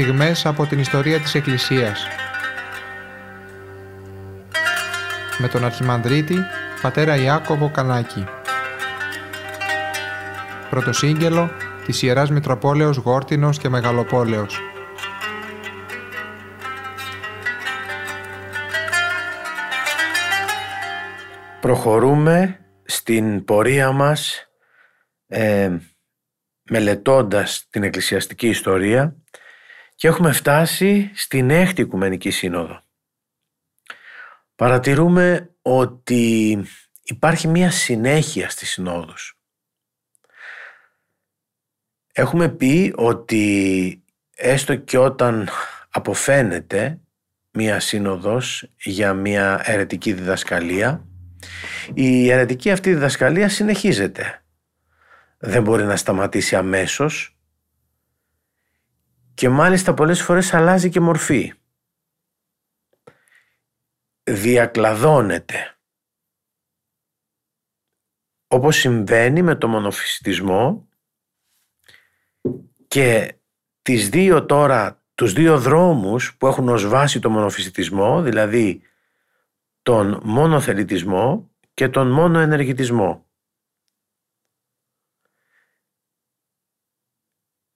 στιγμές από την ιστορία της Εκκλησίας. Με τον Αρχιμανδρίτη, πατέρα Ιάκωβο Κανάκη. Πρωτοσύγγελο της Ιεράς Μητροπόλεως Γόρτινος και Μεγαλοπόλεως. Προχωρούμε στην πορεία μας ε, μελετώντας την εκκλησιαστική ιστορία και έχουμε φτάσει στην έκτη Οικουμενική Σύνοδο. Παρατηρούμε ότι υπάρχει μία συνέχεια στις συνόδους. Έχουμε πει ότι έστω και όταν αποφαίνεται μία σύνοδος για μία αιρετική διδασκαλία, η αιρετική αυτή διδασκαλία συνεχίζεται. Δεν μπορεί να σταματήσει αμέσως και μάλιστα πολλές φορές αλλάζει και μορφή. Διακλαδώνεται. Όπως συμβαίνει με το μονοφυσιτισμό και τις δύο τώρα, τους δύο δρόμους που έχουν ως βάση το μονοφυσιτισμό, δηλαδή τον μονοθελητισμό και τον μόνο ενεργητισμό.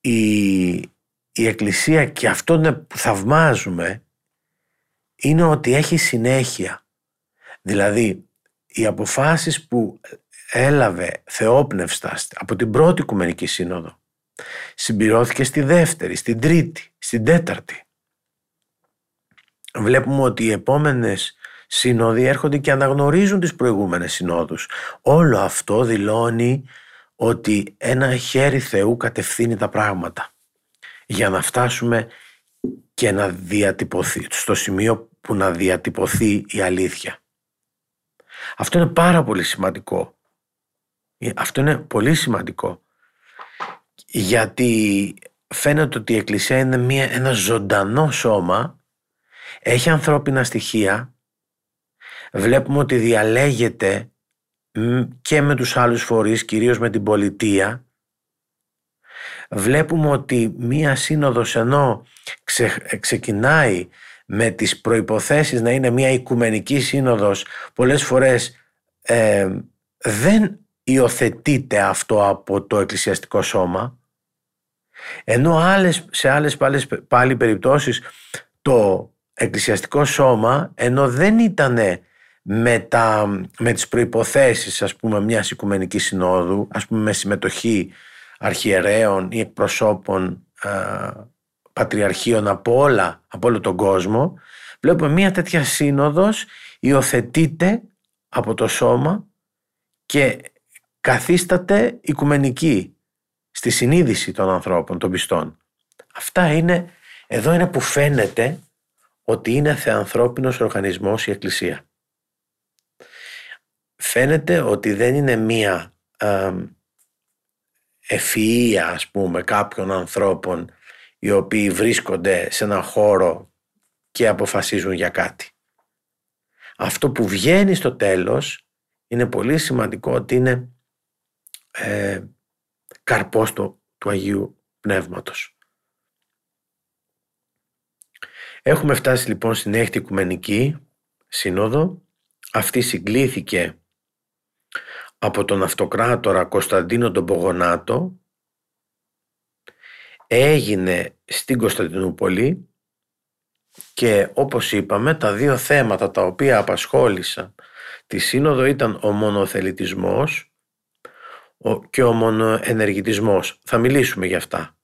Η, η Εκκλησία και αυτό που θαυμάζουμε είναι ότι έχει συνέχεια. Δηλαδή οι αποφάσεις που έλαβε θεόπνευστα από την πρώτη Οικουμενική Σύνοδο συμπληρώθηκε στη δεύτερη, στην τρίτη, στην τέταρτη. Βλέπουμε ότι οι επόμενες σύνοδοι έρχονται και αναγνωρίζουν τις προηγούμενες συνόδους. Όλο αυτό δηλώνει ότι ένα χέρι Θεού κατευθύνει τα πράγματα για να φτάσουμε και να διατυπωθεί στο σημείο που να διατυπωθεί η αλήθεια. Αυτό είναι πάρα πολύ σημαντικό. Αυτό είναι πολύ σημαντικό γιατί φαίνεται ότι η Εκκλησία είναι μια, ένα ζωντανό σώμα έχει ανθρώπινα στοιχεία βλέπουμε ότι διαλέγεται και με τους άλλους φορείς, κυρίως με την πολιτεία. Βλέπουμε ότι μία σύνοδος ενώ ξεκινάει με τις προϋποθέσεις να είναι μία οικουμενική σύνοδος, πολλές φορές ε, δεν υιοθετείται αυτό από το εκκλησιαστικό σώμα, ενώ άλλες, σε άλλες πάλι, πάλι περιπτώσεις το εκκλησιαστικό σώμα, ενώ δεν ήταν με, τα, με τις προϋποθέσεις ας πούμε μιας οικουμενικής συνόδου ας πούμε με συμμετοχή αρχιερέων ή εκπροσώπων α, πατριαρχείων από, όλα, από όλο τον κόσμο βλέπουμε μια τέτοια σύνοδος υιοθετείται από το σώμα και καθίσταται οικουμενική στη συνείδηση των ανθρώπων, των πιστών. Αυτά είναι, εδώ είναι που φαίνεται ότι είναι θεανθρώπινος οργανισμός η Εκκλησία φαίνεται ότι δεν είναι μία ε, ευφυΐα ας πούμε κάποιων ανθρώπων οι οποίοι βρίσκονται σε ένα χώρο και αποφασίζουν για κάτι. Αυτό που βγαίνει στο τέλος είναι πολύ σημαντικό ότι είναι ε, καρπός του, του Αγίου Πνεύματος. Έχουμε φτάσει λοιπόν στην έκτη Οικουμενική Σύνοδο. Αυτή συγκλήθηκε από τον αυτοκράτορα Κωνσταντίνο τον Πογονάτο έγινε στην Κωνσταντινούπολη και όπως είπαμε τα δύο θέματα τα οποία απασχόλησαν τη σύνοδο ήταν ο μονοθελητισμός και ο μονοενεργητισμός. Θα μιλήσουμε για αυτά.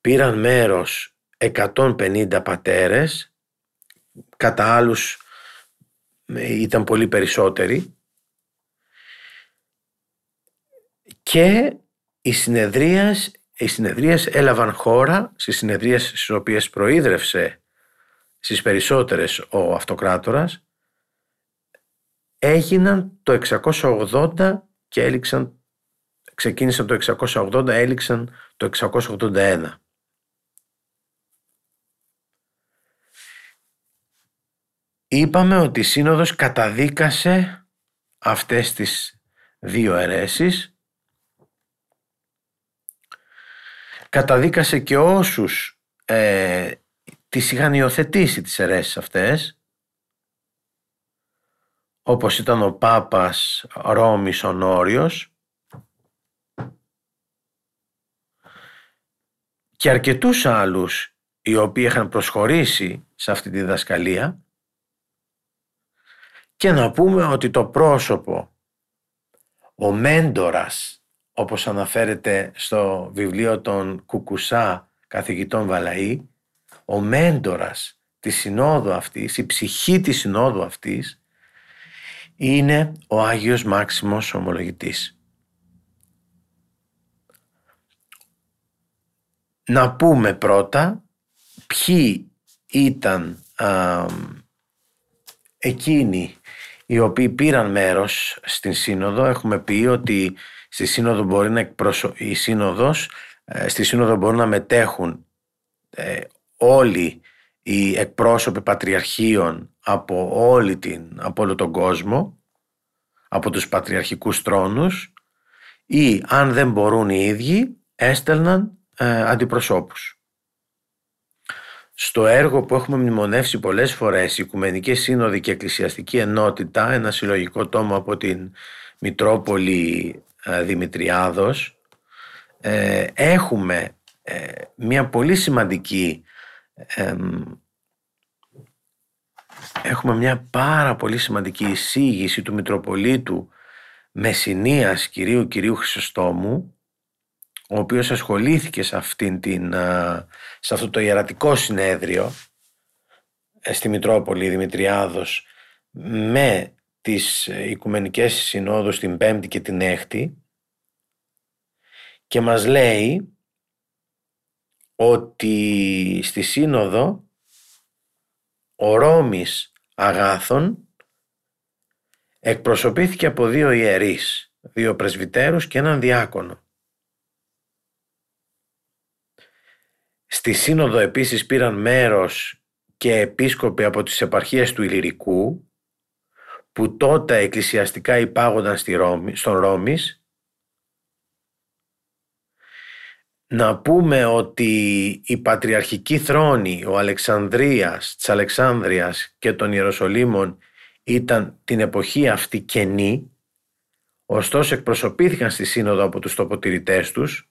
Πήραν μέρος 150 πατέρες, κατά άλλους ήταν πολύ περισσότεροι. Και οι συνεδρίες, οι συνεδρίες έλαβαν χώρα στις συνεδρίες στις οποίες προείδρευσε στις περισσότερες ο αυτοκράτορας. Έγιναν το 680 και έληξαν ξεκίνησαν το 680 έληξαν το 681 Είπαμε ότι η Σύνοδος καταδίκασε αυτές τις δύο αιρέσεις. Καταδίκασε και όσους ε, τις είχαν υιοθετήσει τις αιρέσεις αυτές όπως ήταν ο Πάπας Ρώμης Ονόριος και αρκετούς άλλους οι οποίοι είχαν προσχωρήσει σε αυτή τη διδασκαλία και να πούμε ότι το πρόσωπο, ο μέντορας, όπως αναφέρεται στο βιβλίο των Κουκουσά καθηγητών Βαλαή, ο μέντορας της συνόδου αυτής, η ψυχή της συνόδου αυτής, είναι ο Άγιος Μάξιμος Ομολογητής. Να πούμε πρώτα ποιοι ήταν α, εκείνοι οι οποίοι πήραν μέρος στην Σύνοδο. Έχουμε πει ότι στη Σύνοδο μπορεί να εκπροσω... η Σύνοδος, ε, στη Σύνοδο μπορούν να μετέχουν ε, όλοι οι εκπρόσωποι πατριαρχείων από, όλη την, από όλο τον κόσμο, από τους πατριαρχικούς τρόνους ή αν δεν μπορούν οι ίδιοι έστελναν ε, αντιπροσώπους. Στο έργο που έχουμε μνημονεύσει πολλές φορές, η Οικουμενική Σύνοδη και Εκκλησιαστική Ενότητα, ένα συλλογικό τόμο από την Μητρόπολη ε, Δημητριάδος, ε, έχουμε ε, μια πολύ σημαντική έχουμε μια πάρα πολύ σημαντική εισήγηση του Μητροπολίτου Μεσσηνίας κυρίου κυρίου Χρυσοστόμου ο οποίος ασχολήθηκε σε, αυτήν την, σε αυτό το ιερατικό συνέδριο ε, στη Μητρόπολη Δημητριάδος με τις Οικουμενικές Συνόδους την Πέμπτη και την Έκτη και μας λέει ότι στη Σύνοδο ο Ρώμης Αγάθων εκπροσωπήθηκε από δύο ιερείς, δύο πρεσβυτέρους και έναν διάκονο. Στη Σύνοδο επίσης πήραν μέρος και επίσκοποι από τις επαρχίες του Ηλυρικού που τότε εκκλησιαστικά υπάγονταν στη Ρώμη, στον Ρώμης. Να πούμε ότι η πατριαρχική θρόνη, ο Αλεξανδρίας, της Αλεξάνδρειας και των Ιεροσολύμων ήταν την εποχή αυτή κενή, ωστόσο εκπροσωπήθηκαν στη Σύνοδο από τους τοποτηρητές τους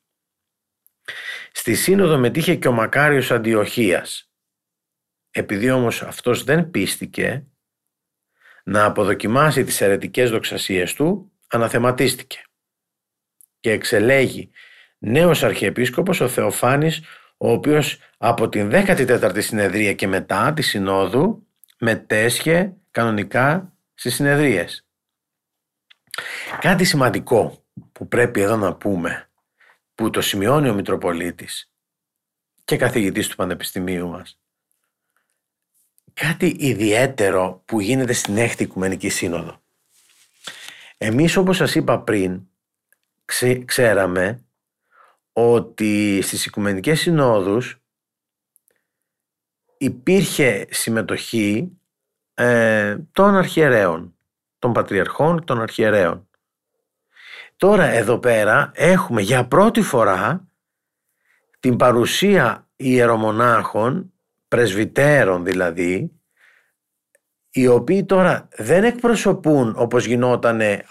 Στη σύνοδο μετήχε και ο Μακάριος Αντιοχίας. Επειδή όμως αυτός δεν πίστηκε να αποδοκιμάσει τις αιρετικές δοξασίες του, αναθεματίστηκε και εξελέγει νέος αρχιεπίσκοπος ο Θεοφάνης ο οποίος από την 14η συνεδρία και μετά τη συνόδου μετέσχε κανονικά στις συνεδρίες. Κάτι σημαντικό που πρέπει εδώ να πούμε που το σημειώνει ο Μητροπολίτης και καθηγητής του Πανεπιστημίου μας. Κάτι ιδιαίτερο που γίνεται στην έκτη Οικουμενική Σύνοδο. Εμείς όπως σας είπα πριν ξέραμε ότι στις Οικουμενικές Συνόδους υπήρχε συμμετοχή ε, των αρχιερέων, των πατριαρχών των αρχιερέων. Τώρα εδώ πέρα έχουμε για πρώτη φορά την παρουσία ιερομονάχων, πρεσβυτέρων δηλαδή, οι οποίοι τώρα δεν εκπροσωπούν όπως γινότανε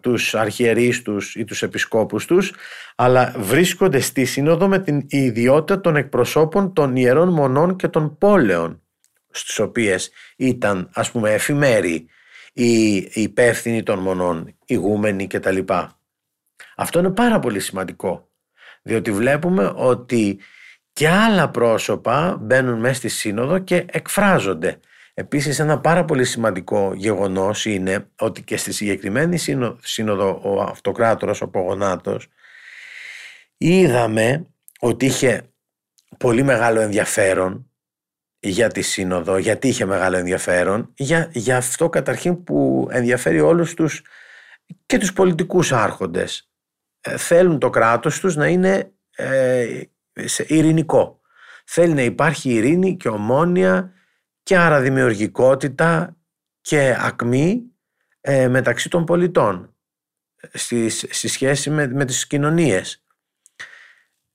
τους αρχιερείς τους ή τους επισκόπους τους, αλλά βρίσκονται στη σύνοδο με την ιδιότητα των εκπροσώπων των ιερών μονών και των πόλεων, στις οποίες ήταν ας πούμε εφημέροι οι υπεύθυνοι των μονών, ηγούμενοι κτλ. Αυτό είναι πάρα πολύ σημαντικό. Διότι βλέπουμε ότι και άλλα πρόσωπα μπαίνουν μέσα στη σύνοδο και εκφράζονται. Επίσης ένα πάρα πολύ σημαντικό γεγονός είναι ότι και στη συγκεκριμένη σύνοδο ο αυτοκράτορας, ο Πογονάτος, είδαμε ότι είχε πολύ μεγάλο ενδιαφέρον για τη σύνοδο. Γιατί είχε μεγάλο ενδιαφέρον. Για, για αυτό καταρχήν που ενδιαφέρει όλους τους και τους πολιτικούς άρχοντες ε, θέλουν το κράτος τους να είναι ε, ειρηνικό. Θέλει να υπάρχει ειρήνη και ομόνια και άρα δημιουργικότητα και ακμή ε, μεταξύ των πολιτών στη, στη σχέση με, με τις κοινωνίες.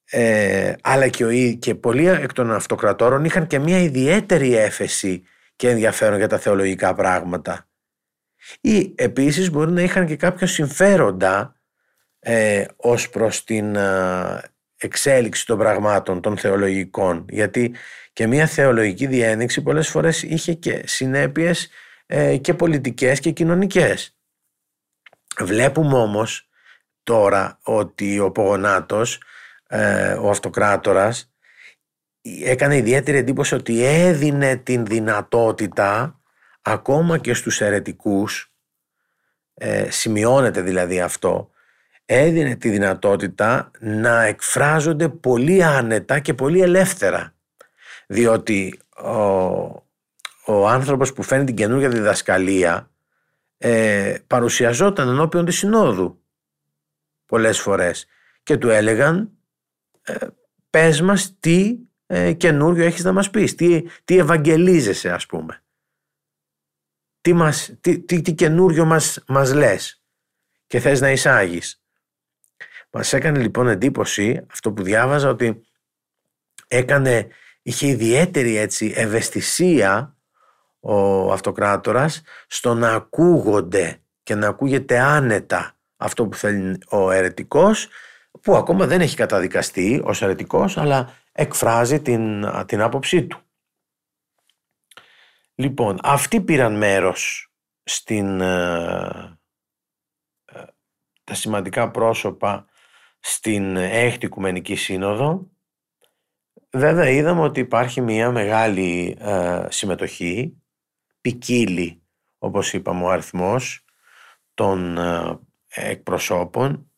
ε, αλλά και, ο, και πολλοί εκ των αυτοκρατόρων είχαν και μια ιδιαίτερη έφεση και ενδιαφέρον για τα θεολογικά πράγματα. Ή επίσης μπορεί να είχαν και κάποια συμφέροντα ε, ως προς την ε, εξέλιξη των πραγμάτων των θεολογικών γιατί και μια θεολογική διένεξη πολλές φορές είχε και συνέπειες ε, και πολιτικές και κοινωνικές. Βλέπουμε όμως τώρα ότι ο Πογονάτος, ε, ο αυτοκράτορας, έκανε ιδιαίτερη εντύπωση ότι έδινε την δυνατότητα ακόμα και στους αιρετικούς, ε, σημειώνεται δηλαδή αυτό, έδινε τη δυνατότητα να εκφράζονται πολύ άνετα και πολύ ελεύθερα. Διότι ο, ο άνθρωπος που φαίνει την καινούργια διδασκαλία ε, παρουσιαζόταν ενώπιον της Συνόδου πολλές φορές και του έλεγαν ε, πες μας τι ε, καινούριο έχεις να μας πεις, τι, τι ευαγγελίζεσαι ας πούμε. Τι, μας, τι, τι, τι καινούριο μας, μας λες και θες να εισάγεις. Μας έκανε λοιπόν εντύπωση αυτό που διάβαζα ότι έκανε, είχε ιδιαίτερη έτσι ευαισθησία ο αυτοκράτορας στο να ακούγονται και να ακούγεται άνετα αυτό που θέλει ο αιρετικός που ακόμα δεν έχει καταδικαστεί ως αιρετικός αλλά εκφράζει την, την άποψή του. Λοιπόν, αυτοί πήραν μέρος στην, ε, ε, τα σημαντικά πρόσωπα στην έκτη Οικουμενική Σύνοδο. Βέβαια είδαμε ότι υπάρχει μια μεγάλη ε, συμμετοχή, ποικίλη όπως είπαμε ο αριθμός των ε, εκπροσώπων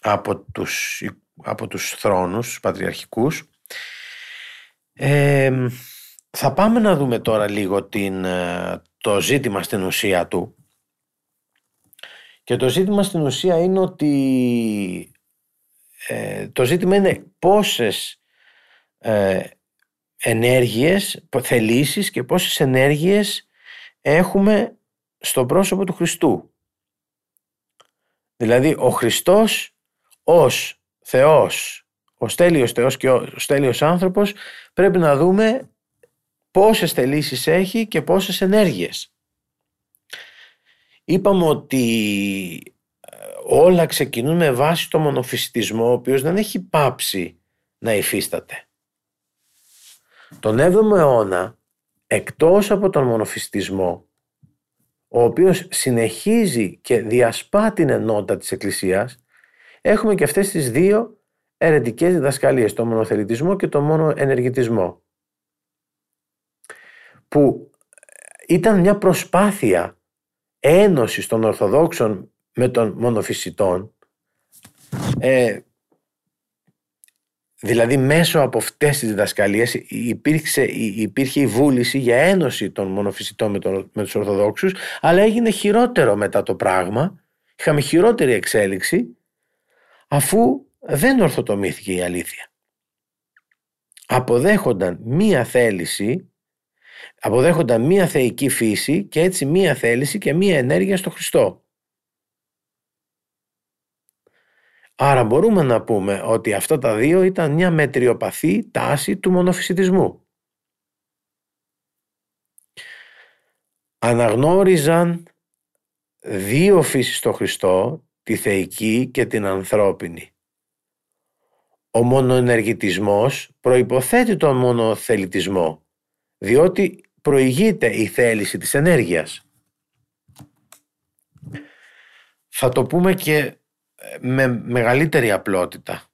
από τους, από τους θρόνους πατριαρχικούς. Ε, θα πάμε να δούμε τώρα λίγο την, το ζήτημα στην ουσία του και το ζήτημα στην ουσία είναι ότι ε, το ζήτημα είναι πόσες ε, ενέργειες, θελήσεις και πόσες ενέργειες έχουμε στο πρόσωπο του Χριστού. Δηλαδή ο Χριστός ως Θεός, ο στέλιος Θεός και ο στέλιος άνθρωπος πρέπει να δούμε πόσες θελήσεις έχει και πόσες ενέργειες. Είπαμε ότι ε, όλα ξεκινούν με βάση το μονοφυσιτισμό ο οποίος δεν έχει πάψει να υφίσταται. Τον 7ο αιώνα εκτός από τον μονοφυσιτισμό ο οποίος συνεχίζει και διασπά την ενότητα της Εκκλησίας έχουμε και αυτές τις δύο ερετικές διδασκαλίες, τον μονοθελητισμό και τον μόνο ενεργητισμό που ήταν μια προσπάθεια ένωσης των Ορθοδόξων με των μονοφυσιτών ε, δηλαδή μέσω από αυτές τις διδασκαλίες υπήρξε, υπήρχε η βούληση για ένωση των μονοφυσιτών με, τον, με τους Ορθοδόξους αλλά έγινε χειρότερο μετά το πράγμα. Είχαμε χειρότερη εξέλιξη αφού δεν ορθοτομήθηκε η αλήθεια. Αποδέχονταν μία θέληση αποδέχονταν μία θεϊκή φύση και έτσι μία θέληση και μία ενέργεια στο Χριστό. Άρα μπορούμε να πούμε ότι αυτά τα δύο ήταν μια μετριοπαθή τάση του μονοφυσιτισμού. Αναγνώριζαν δύο φύσεις στο Χριστό, τη θεϊκή και την ανθρώπινη. Ο μονοενεργητισμός προϋποθέτει τον μονοθελητισμό διότι προηγείται η θέληση της ενέργειας. Θα το πούμε και ε, με μεγαλύτερη απλότητα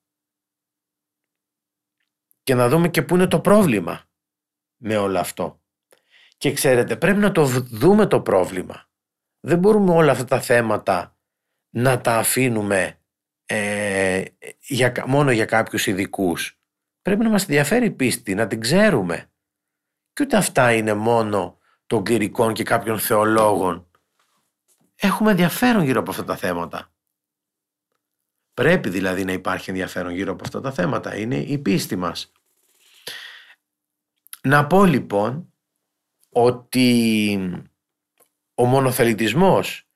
και να δούμε και πού είναι το πρόβλημα με όλο αυτό. Και ξέρετε, πρέπει να το δούμε το πρόβλημα. Δεν μπορούμε όλα αυτά τα θέματα να τα αφήνουμε ε, για, μόνο για κάποιους ειδικούς. Πρέπει να μας ενδιαφέρει η πίστη, να την ξέρουμε. Και ούτε αυτά είναι μόνο των κληρικών και κάποιων θεολόγων. Έχουμε ενδιαφέρον γύρω από αυτά τα θέματα. Πρέπει δηλαδή να υπάρχει ενδιαφέρον γύρω από αυτά τα θέματα. Είναι η πίστη μας. Να πω λοιπόν ότι ο μονοθελητισμός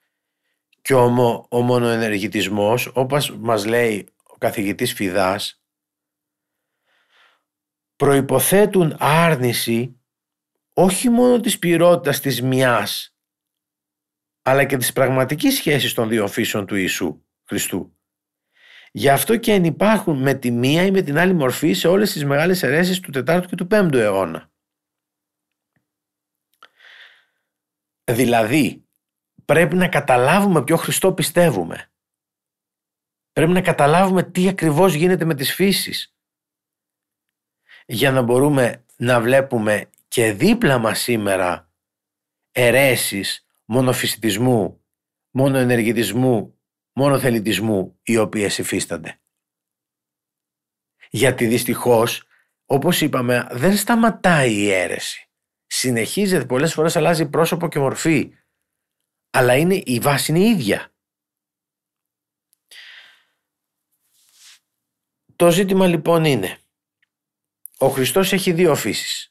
και ο, ο μονοενεργητισμός όπως μας λέει καθηγητής Φιδάς προϋποθέτουν άρνηση όχι μόνο της πληρότητας της μιας αλλά και της πραγματικής σχέσης των δύο φύσεων του Ιησού Χριστού. Γι' αυτό και υπάρχουν με τη μία ή με την άλλη μορφή σε όλες τις μεγάλες αιρέσεις του 4ου και του 5ου αιώνα. Δηλαδή, πρέπει να καταλάβουμε ποιο Χριστό πιστεύουμε. Πρέπει να καταλάβουμε τι ακριβώς γίνεται με τις φύσεις. Για να μπορούμε να βλέπουμε και δίπλα μας σήμερα αιρέσεις μονοφυσιτισμού, μόνο ενεργητισμού, μόνο θελητισμού οι οποίες υφίστανται. Γιατί δυστυχώς, όπως είπαμε, δεν σταματάει η αίρεση. Συνεχίζεται, πολλές φορές αλλάζει πρόσωπο και μορφή. Αλλά είναι, η βάση είναι η ίδια. Το ζήτημα λοιπόν είναι, ο Χριστός έχει δύο φύσεις.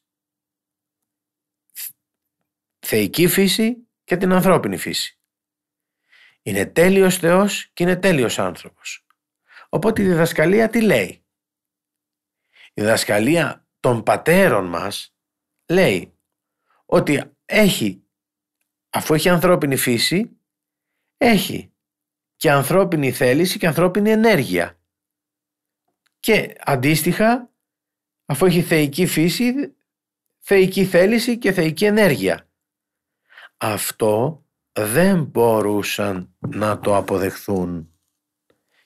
Θεϊκή φύση και την ανθρώπινη φύση. Είναι τέλειος Θεός και είναι τέλειος άνθρωπος. Οπότε η διδασκαλία τι λέει; Η διδασκαλία των πατέρων μας λέει ότι έχει, αφού έχει ανθρώπινη φύση, έχει και ανθρώπινη θέληση και ανθρώπινη ενέργεια. Και αντίστοιχα, αφού έχει θεϊκή φύση, θεϊκή θέληση και θεϊκή ενέργεια. Αυτό δεν μπορούσαν να το αποδεχθούν.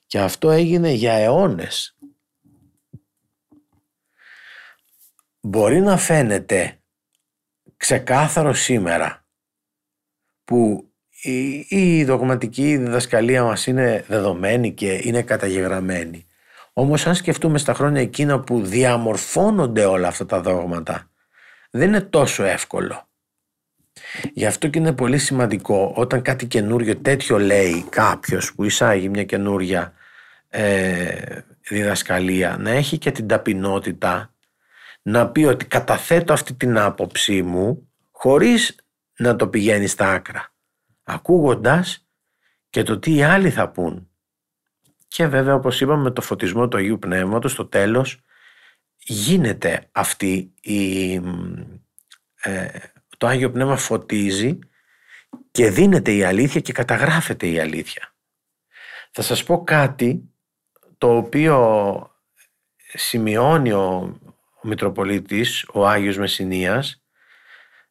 Και αυτό έγινε για αιώνες. Μπορεί να φαίνεται ξεκάθαρο σήμερα που η, η δογματική διδασκαλία μας είναι δεδομένη και είναι καταγεγραμμένη. Όμως αν σκεφτούμε στα χρόνια εκείνα που διαμορφώνονται όλα αυτά τα δόγματα δεν είναι τόσο εύκολο. Γι' αυτό και είναι πολύ σημαντικό όταν κάτι καινούριο τέτοιο λέει κάποιος που εισάγει μια καινούρια ε, διδασκαλία να έχει και την ταπεινότητα να πει ότι καταθέτω αυτή την άποψή μου χωρίς να το πηγαίνει στα άκρα ακούγοντας και το τι οι άλλοι θα πούν. Και βέβαια όπως είπαμε με το φωτισμό του Αγίου Πνεύματος στο τέλος γίνεται αυτή η ε, το Άγιο Πνεύμα φωτίζει και δίνεται η αλήθεια και καταγράφεται η αλήθεια. Θα σας πω κάτι το οποίο σημειώνει ο, ο Μητροπολίτης, ο Άγιος Μεσσηνίας,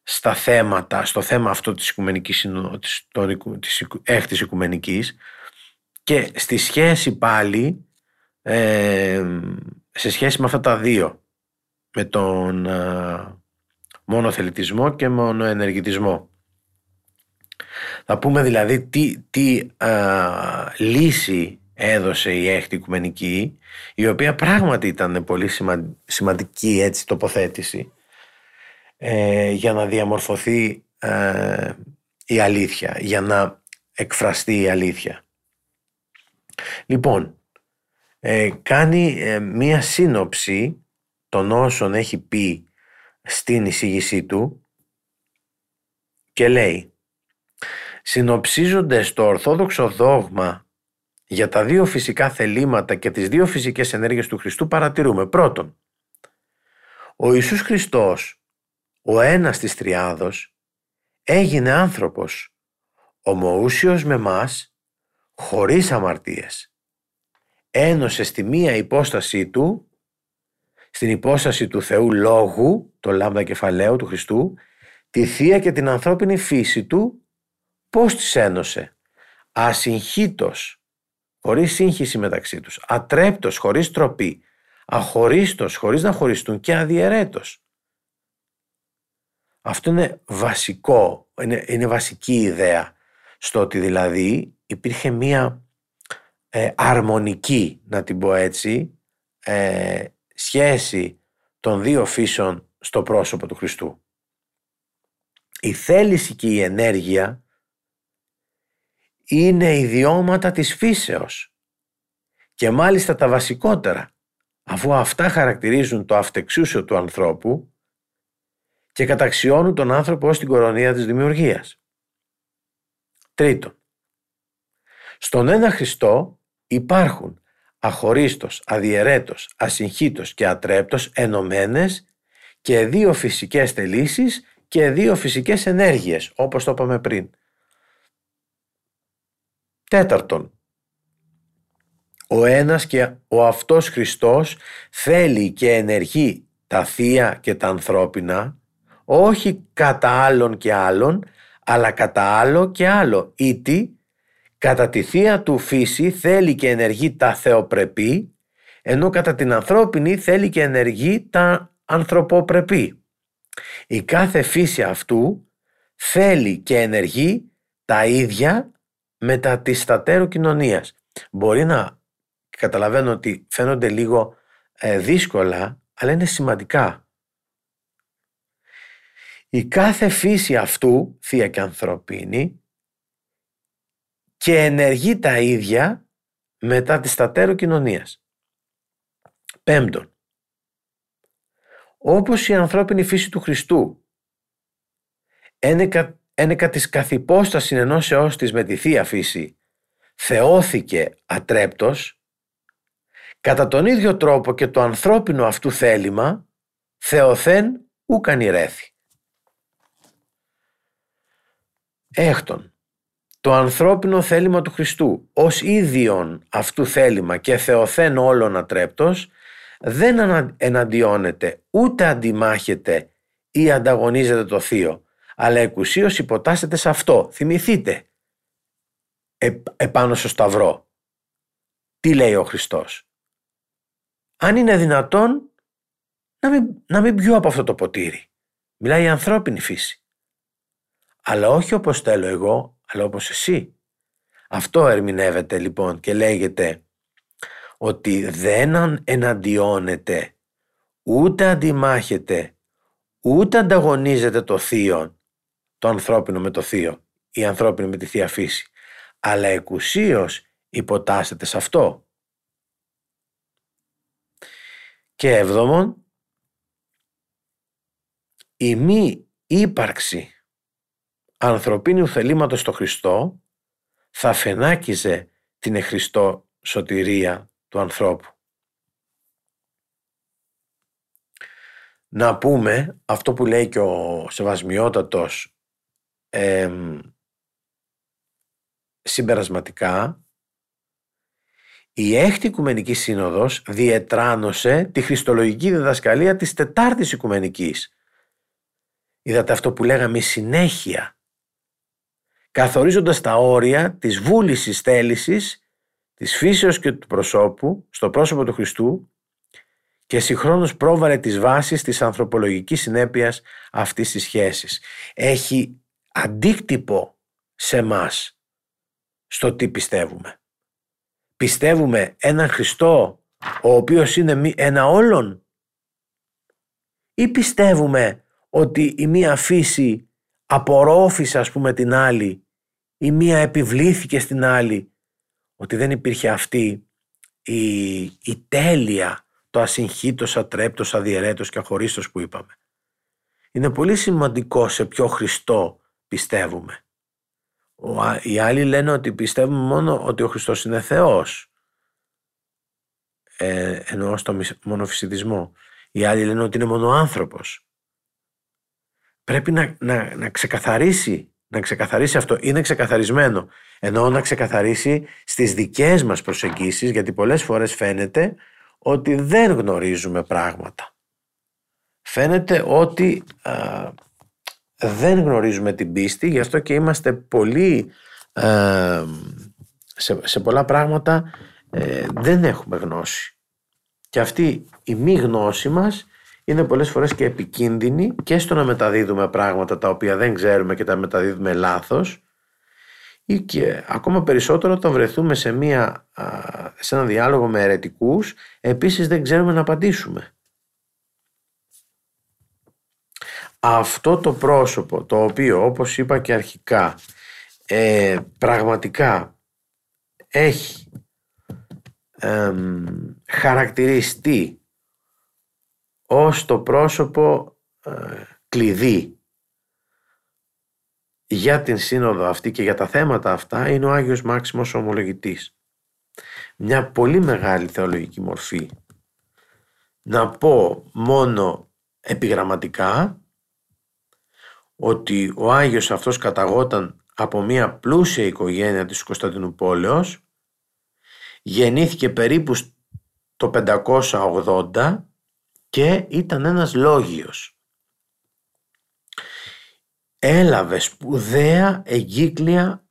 στα θέματα, στο θέμα αυτό της οικουμενικής, της, της έκτης οικουμενικής και στη σχέση πάλι ε, σε σχέση με αυτά τα δύο με τον ε, μόνο θελητισμό και μόνο ενεργητισμό. Θα πούμε δηλαδή τι, τι λύση έδωσε η έκτη οικουμενική η οποία πράγματι ήταν πολύ σημαντική έτσι τοποθέτηση ε, για να διαμορφωθεί ε, η αλήθεια, για να εκφραστεί η αλήθεια. Λοιπόν, ε, κάνει μία σύνοψη των όσων έχει πει στην εισήγησή του και λέει συνοψίζονται το ορθόδοξο δόγμα για τα δύο φυσικά θελήματα και τις δύο φυσικές ενέργειες του Χριστού παρατηρούμε πρώτον ο Ιησούς Χριστός ο ένας της Τριάδος έγινε άνθρωπος ομοούσιος με μας χωρίς αμαρτίες. Ένωσε στη μία υπόστασή του στην υπόσταση του Θεού Λόγου, το λάμδα κεφαλαίου του Χριστού, τη Θεία και την ανθρώπινη φύση του, πώς τις ένωσε. Ασυγχύτως, χωρίς σύγχυση μεταξύ τους, ατρέπτος, χωρίς τροπή, αχωρίστος, χωρίς να χωριστούν και αδιαιρέτος. Αυτό είναι βασικό, είναι, είναι βασική ιδέα στο ότι δηλαδή υπήρχε μία ε, αρμονική, να την πω έτσι, ε, σχέση των δύο φύσεων στο πρόσωπο του Χριστού. Η θέληση και η ενέργεια είναι ιδιώματα της φύσεως και μάλιστα τα βασικότερα αφού αυτά χαρακτηρίζουν το αυτεξούσιο του ανθρώπου και καταξιώνουν τον άνθρωπο ως την κορονία της δημιουργίας. Τρίτον, στον ένα Χριστό υπάρχουν αχωρίστος, αδιαιρέτος, ασυγχύτος και ατρέπτος ενωμένες και δύο φυσικές τελήσεις και δύο φυσικές ενέργειες, όπως το είπαμε πριν. Τέταρτον, ο ένας και ο αυτός Χριστός θέλει και ενεργεί τα θεία και τα ανθρώπινα, όχι κατά άλλον και άλλον, αλλά κατά άλλο και άλλο. Ήτι, κατά τη θεία του φύση θέλει και ενεργεί τα θεοπρεπή, ενώ κατά την ανθρώπινη θέλει και ενεργεί τα ανθρωποπρεπή. Η κάθε φύση αυτού θέλει και ενεργεί τα ίδια μετά της στατέρου κοινωνίας. Μπορεί να καταλαβαίνω ότι φαίνονται λίγο ε, δύσκολα, αλλά είναι σημαντικά. Η κάθε φύση αυτού, θεία και ανθρωπίνη, και ενεργεί τα ίδια μετά τη στατέρου κοινωνίας. Πέμπτον, όπως η ανθρώπινη φύση του Χριστού ένεκα, ένεκα της καθυπόστασης ενώσεώς της με τη Θεία Φύση θεώθηκε ατρέπτος, κατά τον ίδιο τρόπο και το ανθρώπινο αυτού θέλημα θεωθέν ούκαν ρέθη. Έκτον, το ανθρώπινο θέλημα του Χριστού ως ίδιον αυτού θέλημα και θεωθέν όλων ατρέπτος δεν εναντιώνεται ούτε αντιμάχεται ή ανταγωνίζεται το θείο αλλά εκουσίως υποτάσσεται σε αυτό. Θυμηθείτε επάνω στο σταυρό. Τι λέει ο Χριστός; Αν είναι δυνατόν να μην, να μην πιω από αυτό το ποτήρι. Μιλάει η ανθρώπινη φύση. Αλλά όχι όπως θέλω εγώ, αλλά όπως εσύ. Αυτό ερμηνεύεται λοιπόν και λέγεται ότι δεν εναντιώνεται, ούτε αντιμάχεται, ούτε ανταγωνίζεται το θείο, το ανθρώπινο με το θείο, η ανθρώπινη με τη θεία φύση, αλλά εκουσίως υποτάσσεται σε αυτό. Και έβδομον, η μη ύπαρξη ανθρωπίνου θελήματος στο Χριστό θα φαινάκιζε την εχριστό σωτηρία του ανθρώπου. Να πούμε αυτό που λέει και ο Σεβασμιότατος ε, συμπερασματικά η έκτη Οικουμενική Σύνοδος διετράνωσε τη χριστολογική διδασκαλία της τετάρτης Οικουμενικής. Είδατε αυτό που λέγαμε συνέχεια. Καθορίζοντας τα όρια της βούλησης θέλησης της φύσεως και του προσώπου στο πρόσωπο του Χριστού και συγχρόνως πρόβαλε τις βάσεις της ανθρωπολογικής συνέπειας αυτής της σχέσης. Έχει αντίκτυπο σε μας στο τι πιστεύουμε. Πιστεύουμε έναν Χριστό ο οποίος είναι ένα όλον ή πιστεύουμε ότι η μία φύση απορρόφησε ας πούμε την άλλη η μία επιβλήθηκε στην άλλη ότι δεν υπήρχε αυτή η, η τέλεια, το ασυγχύτος, ατρέπτος, αδιαιρέτος και αχωρίστος που είπαμε. Είναι πολύ σημαντικό σε ποιο Χριστό πιστεύουμε. Ο, οι άλλοι λένε ότι πιστεύουμε μόνο ότι ο Χριστός είναι Θεός. Ε, εννοώ στο μονοφυσιτισμό. Οι άλλοι λένε ότι είναι μόνο άνθρωπος. Πρέπει να, να, να ξεκαθαρίσει να ξεκαθαρίσει αυτό. Είναι ξεκαθαρισμένο. Ενώ να ξεκαθαρίσει στις δικές μας προσεγγίσεις, γιατί πολλές φορές φαίνεται ότι δεν γνωρίζουμε πράγματα. Φαίνεται ότι δεν γνωρίζουμε την πίστη, γι' αυτό και είμαστε πολύ... σε, σε πολλά πράγματα ε, δεν έχουμε γνώση. Και αυτή η μη γνώση μας είναι πολλές φορές και επικίνδυνη και στο να μεταδίδουμε πράγματα τα οποία δεν ξέρουμε και τα μεταδίδουμε λάθος ή και ακόμα περισσότερο όταν βρεθούμε σε, μια, σε ένα διάλογο με αιρετικούς επίσης δεν ξέρουμε να απαντήσουμε. Αυτό το πρόσωπο το οποίο όπως είπα και αρχικά ε, πραγματικά έχει ε, χαρακτηριστεί ως το πρόσωπο ε, κλειδί για την σύνοδο αυτή και για τα θέματα αυτά είναι ο Άγιος Μάξιμος Ομολογητής. μια πολύ μεγάλη θεολογική μορφή. Να πω μόνο επιγραμματικά ότι ο Άγιος αυτός καταγόταν από μια πλούσια οικογένεια της Κωνσταντινούπολεως γεννήθηκε περίπου το 580 και ήταν ένας λόγιος. Έλαβε σπουδαία εγκύκλια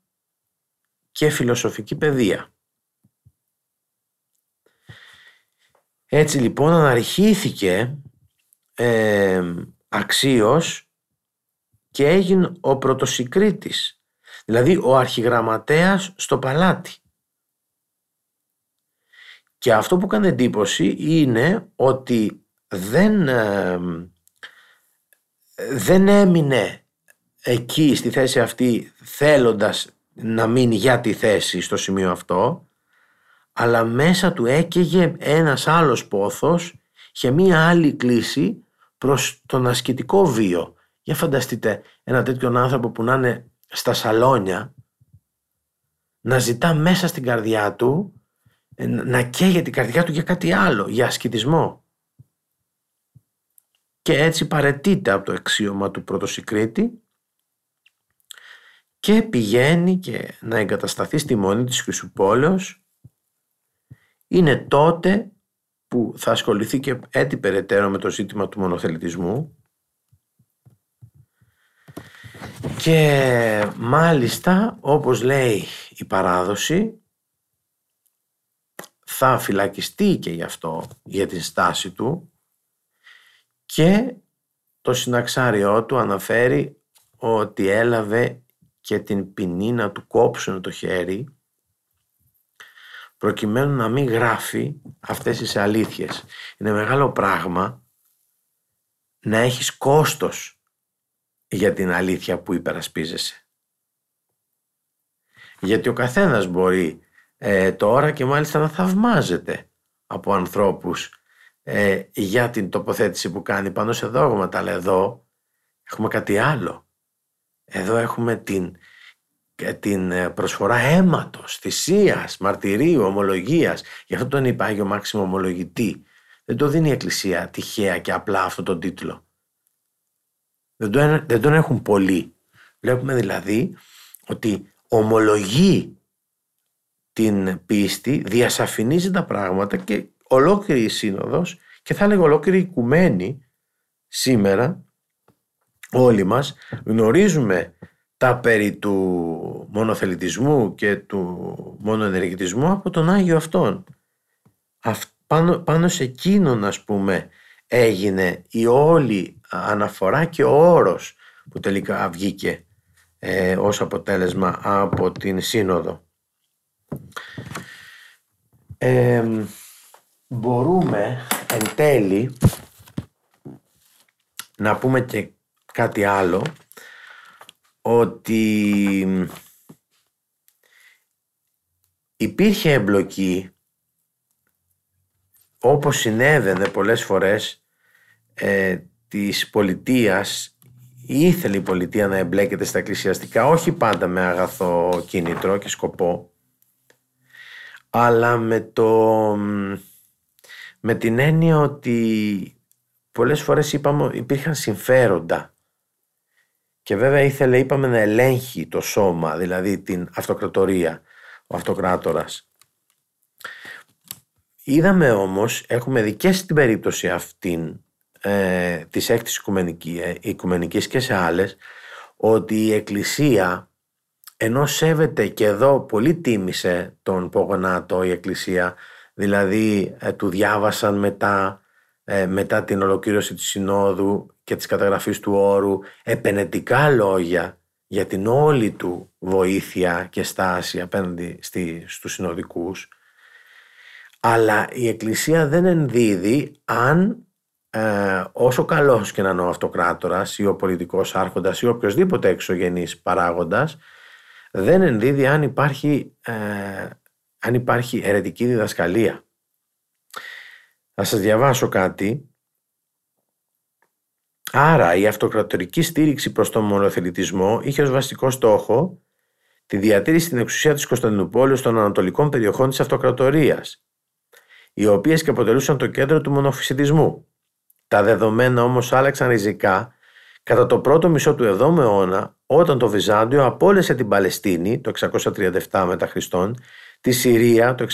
και φιλοσοφική παιδεία. Έτσι λοιπόν αναρχήθηκε ε, αξίως και έγινε ο πρωτοσυκρίτης, δηλαδή ο αρχιγραμματέας στο παλάτι. Και αυτό που κάνει εντύπωση είναι ότι δεν, δεν έμεινε εκεί στη θέση αυτή θέλοντας να μείνει για τη θέση στο σημείο αυτό αλλά μέσα του έκαιγε ένας άλλος πόθος και μία άλλη κλίση προς τον ασκητικό βίο. Για φανταστείτε ένα τέτοιον άνθρωπο που να είναι στα σαλόνια να ζητά μέσα στην καρδιά του ε, να καίγεται η καρδιά του για κάτι άλλο, για ασκητισμό. Και έτσι παρετείται από το αξίωμα του πρωτοσυκρίτη και πηγαίνει και να εγκατασταθεί στη μόνη της Χρυσουπόλεως. Είναι τότε που θα ασχοληθεί και έτσι περαιτέρω με το ζήτημα του μονοθελητισμού. Και μάλιστα όπως λέει η παράδοση θα φυλακιστεί και γι' αυτό για την στάση του και το συναξάριό του αναφέρει ότι έλαβε και την ποινή να του κόψουν το χέρι προκειμένου να μην γράφει αυτές τις αλήθειες. Είναι μεγάλο πράγμα να έχεις κόστος για την αλήθεια που υπερασπίζεσαι. Γιατί ο καθένας μπορεί ε, τώρα και μάλιστα να θαυμάζεται από ανθρώπους ε, για την τοποθέτηση που κάνει πάνω σε δόγματα. Αλλά εδώ έχουμε κάτι άλλο. Εδώ έχουμε την την ε, προσφορά αίματος, θυσίας, μαρτυρίου, ομολογίας. Γι' αυτό τον είπα Άγιο Μάξιμο Ομολογητή. Δεν το δίνει η Εκκλησία τυχαία και απλά αυτό τον τίτλο. Δεν τον, δεν τον έχουν πολλοί. Βλέπουμε δηλαδή ότι ομολογεί την πίστη, διασαφηνίζει τα πράγματα και ολόκληρη η σύνοδος και θα έλεγα ολόκληρη η οικουμένη σήμερα όλοι μας γνωρίζουμε τα περί του μονοθελητισμού και του μονοενεργητισμού από τον Άγιο Αυτόν. Πάνω, πάνω σε εκείνον ας πούμε έγινε η όλη αναφορά και ο όρος που τελικά βγήκε ε, ως αποτέλεσμα από την Σύνοδο. Μπορούμε εν τέλει να πούμε και κάτι άλλο ότι υπήρχε εμπλοκή όπως συνέβαινε πολλές φορές ε, της πολιτείας ήθελε η πολιτεία να εμπλέκεται στα εκκλησιαστικά όχι πάντα με αγαθό κίνητρο και σκοπό αλλά με το με την έννοια ότι πολλές φορές είπαμε υπήρχαν συμφέροντα και βέβαια ήθελε, είπαμε, να ελέγχει το σώμα, δηλαδή την αυτοκρατορία, ο αυτοκράτορας. Είδαμε όμως, έχουμε δει και στην περίπτωση αυτήν ε, της έκτης οικουμενική, ε, οικουμενικής και σε άλλες, ότι η Εκκλησία, ενώ σέβεται και εδώ πολύ τίμησε τον Πογονάτο η Εκκλησία, δηλαδή ε, του διάβασαν μετά, ε, μετά την ολοκλήρωση της Συνόδου και της καταγραφής του όρου επενετικά λόγια για την όλη του βοήθεια και στάση απέναντι στη, στους συνοδικούς. Αλλά η Εκκλησία δεν ενδίδει αν ε, όσο καλός και να είναι ο αυτοκράτορας ή ο πολιτικός άρχοντας ή οποιοδήποτε εξωγενής παράγοντας δεν ενδίδει αν υπάρχει, ε, αν υπάρχει αιρετική διδασκαλία. Θα σας διαβάσω κάτι Άρα η αυτοκρατορική στήριξη προς τον μονοθελητισμό είχε ως βασικό στόχο τη διατήρηση στην εξουσία της Κωνσταντινούπολης των ανατολικών περιοχών της αυτοκρατορίας, οι οποίες και αποτελούσαν το κέντρο του μονοφυσιτισμού. Τα δεδομένα όμως άλλαξαν ριζικά κατά το πρώτο μισό του 7ου αιώνα όταν το Βυζάντιο απόλυσε την Παλαιστίνη το 637 μετά Χριστόν, τη Συρία το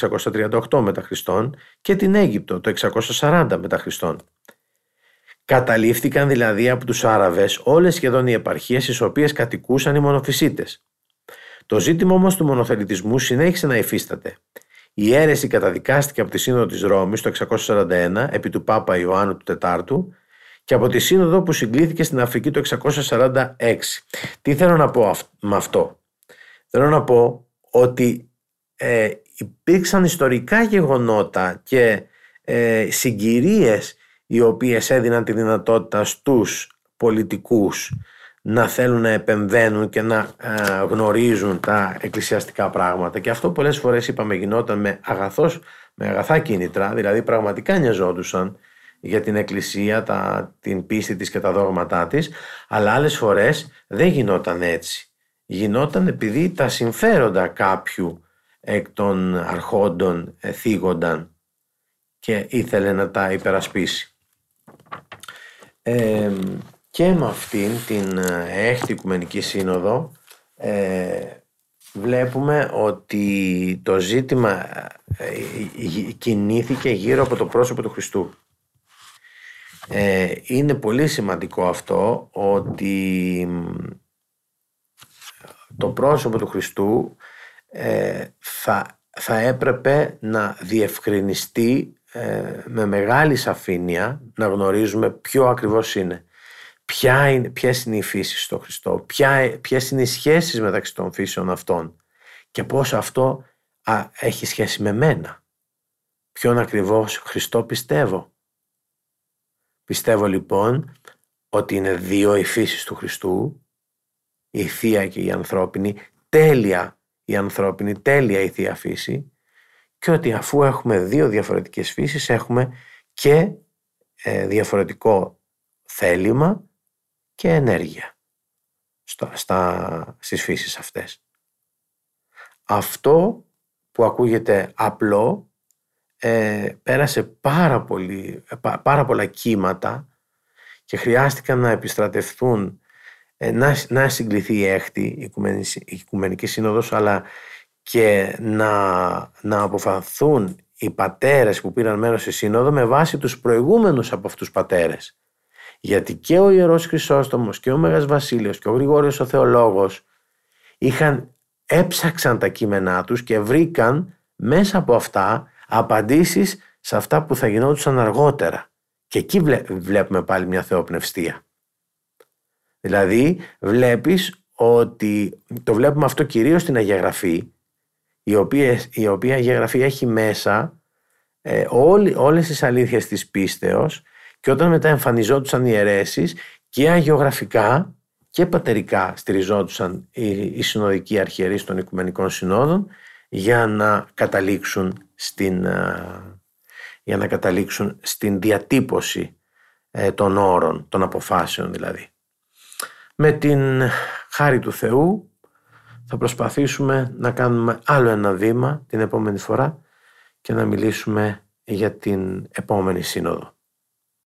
638 μετά Χριστόν και την Αίγυπτο το 640 μετά Χριστόν. Καταλήφθηκαν δηλαδή από τους Άραβες όλες σχεδόν οι επαρχίες στις οποίες κατοικούσαν οι μονοφυσίτες. Το ζήτημα όμως του μονοθελητισμού συνέχισε να υφίσταται. Η αίρεση καταδικάστηκε από τη Σύνοδο της Ρώμης το 641 επί του Πάπα Ιωάννου του Τετάρτου και από τη Σύνοδο που συγκλήθηκε στην Αφρική το 646. Τι θέλω να πω με αυτό; Θέλω να πω ότι ε, υπήρξαν ιστορικά γεγονότα και ε, συγκυρίες οι οποίες έδιναν τη δυνατότητα στους πολιτικούς να θέλουν να επεμβαίνουν και να ε, γνωρίζουν τα εκκλησιαστικά πράγματα. Και αυτό πολλές φορές είπαμε γινόταν με, αγαθός, με αγαθά κίνητρα. Δηλαδή πραγματικά νοιαζόντουσαν για την εκκλησία, τα, την πίστη της και τα δόγματά της. Αλλά άλλες φορές δεν γινόταν έτσι. Γινόταν επειδή τα συμφέροντα κάποιου εκ των αρχόντων θίγονταν και ήθελε να τα υπερασπίσει. Ε, και με αυτήν την έκτη Οικουμενική Σύνοδο ε, βλέπουμε ότι το ζήτημα ε, κινήθηκε γύρω από το πρόσωπο του Χριστού. Ε, είναι πολύ σημαντικό αυτό ότι το πρόσωπο του Χριστού θα, θα έπρεπε να διευκρινιστεί με μεγάλη σαφήνεια να γνωρίζουμε ποιο ακριβώς είναι ποια είναι, ποιες είναι οι φύσεις στο Χριστό, ποια, ποιες είναι οι σχέσεις μεταξύ των φύσεων αυτών και πώς αυτό α, έχει σχέση με μένα. Ποιον ακριβώς Χριστό πιστεύω. Πιστεύω λοιπόν ότι είναι δύο οι φύσεις του Χριστού, η Θεία και η ανθρώπινη, τέλεια η ανθρώπινη, τέλεια η Θεία φύση και ότι αφού έχουμε δύο διαφορετικές φύσεις έχουμε και ε, διαφορετικό θέλημα και ενέργεια στα, στα, στις φύσεις αυτές. Αυτό που ακούγεται απλό ε, πέρασε πάρα, πολύ, πάρα πολλά κύματα και χρειάστηκαν να επιστρατευθούν ε, να, να συγκληθεί η έκτη η Οικουμενική Σύνοδος αλλά και να, να αποφανθούν οι πατέρες που πήραν μέρος στη Σύνοδο με βάση τους προηγούμενους από αυτούς πατέρες. Γιατί και ο Ιερός Χρυσόστομος και ο Μέγας Βασίλειος και ο Γρηγόριος ο Θεολόγος είχαν, έψαξαν τα κείμενά τους και βρήκαν μέσα από αυτά απαντήσεις σε αυτά που θα γινόντουσαν αργότερα. Και εκεί βλέπουμε πάλι μια θεοπνευστία. Δηλαδή βλέπεις ότι το βλέπουμε αυτό κυρίως στην Αγία η οποία, η οποία Αγία έχει μέσα ε, όλη, όλες τις αλήθειες της πίστεως και όταν μετά εμφανιζόντουσαν οι αιρέσεις και αγιογραφικά και πατερικά στηριζόντουσαν οι, οι συνοδικοί αρχιερείς των Οικουμενικών Συνόδων για να καταλήξουν στην, για να καταλήξουν στην διατύπωση ε, των όρων, των αποφάσεων δηλαδή. Με την χάρη του Θεού θα προσπαθήσουμε να κάνουμε άλλο ένα βήμα την επόμενη φορά και να μιλήσουμε για την επόμενη σύνοδο.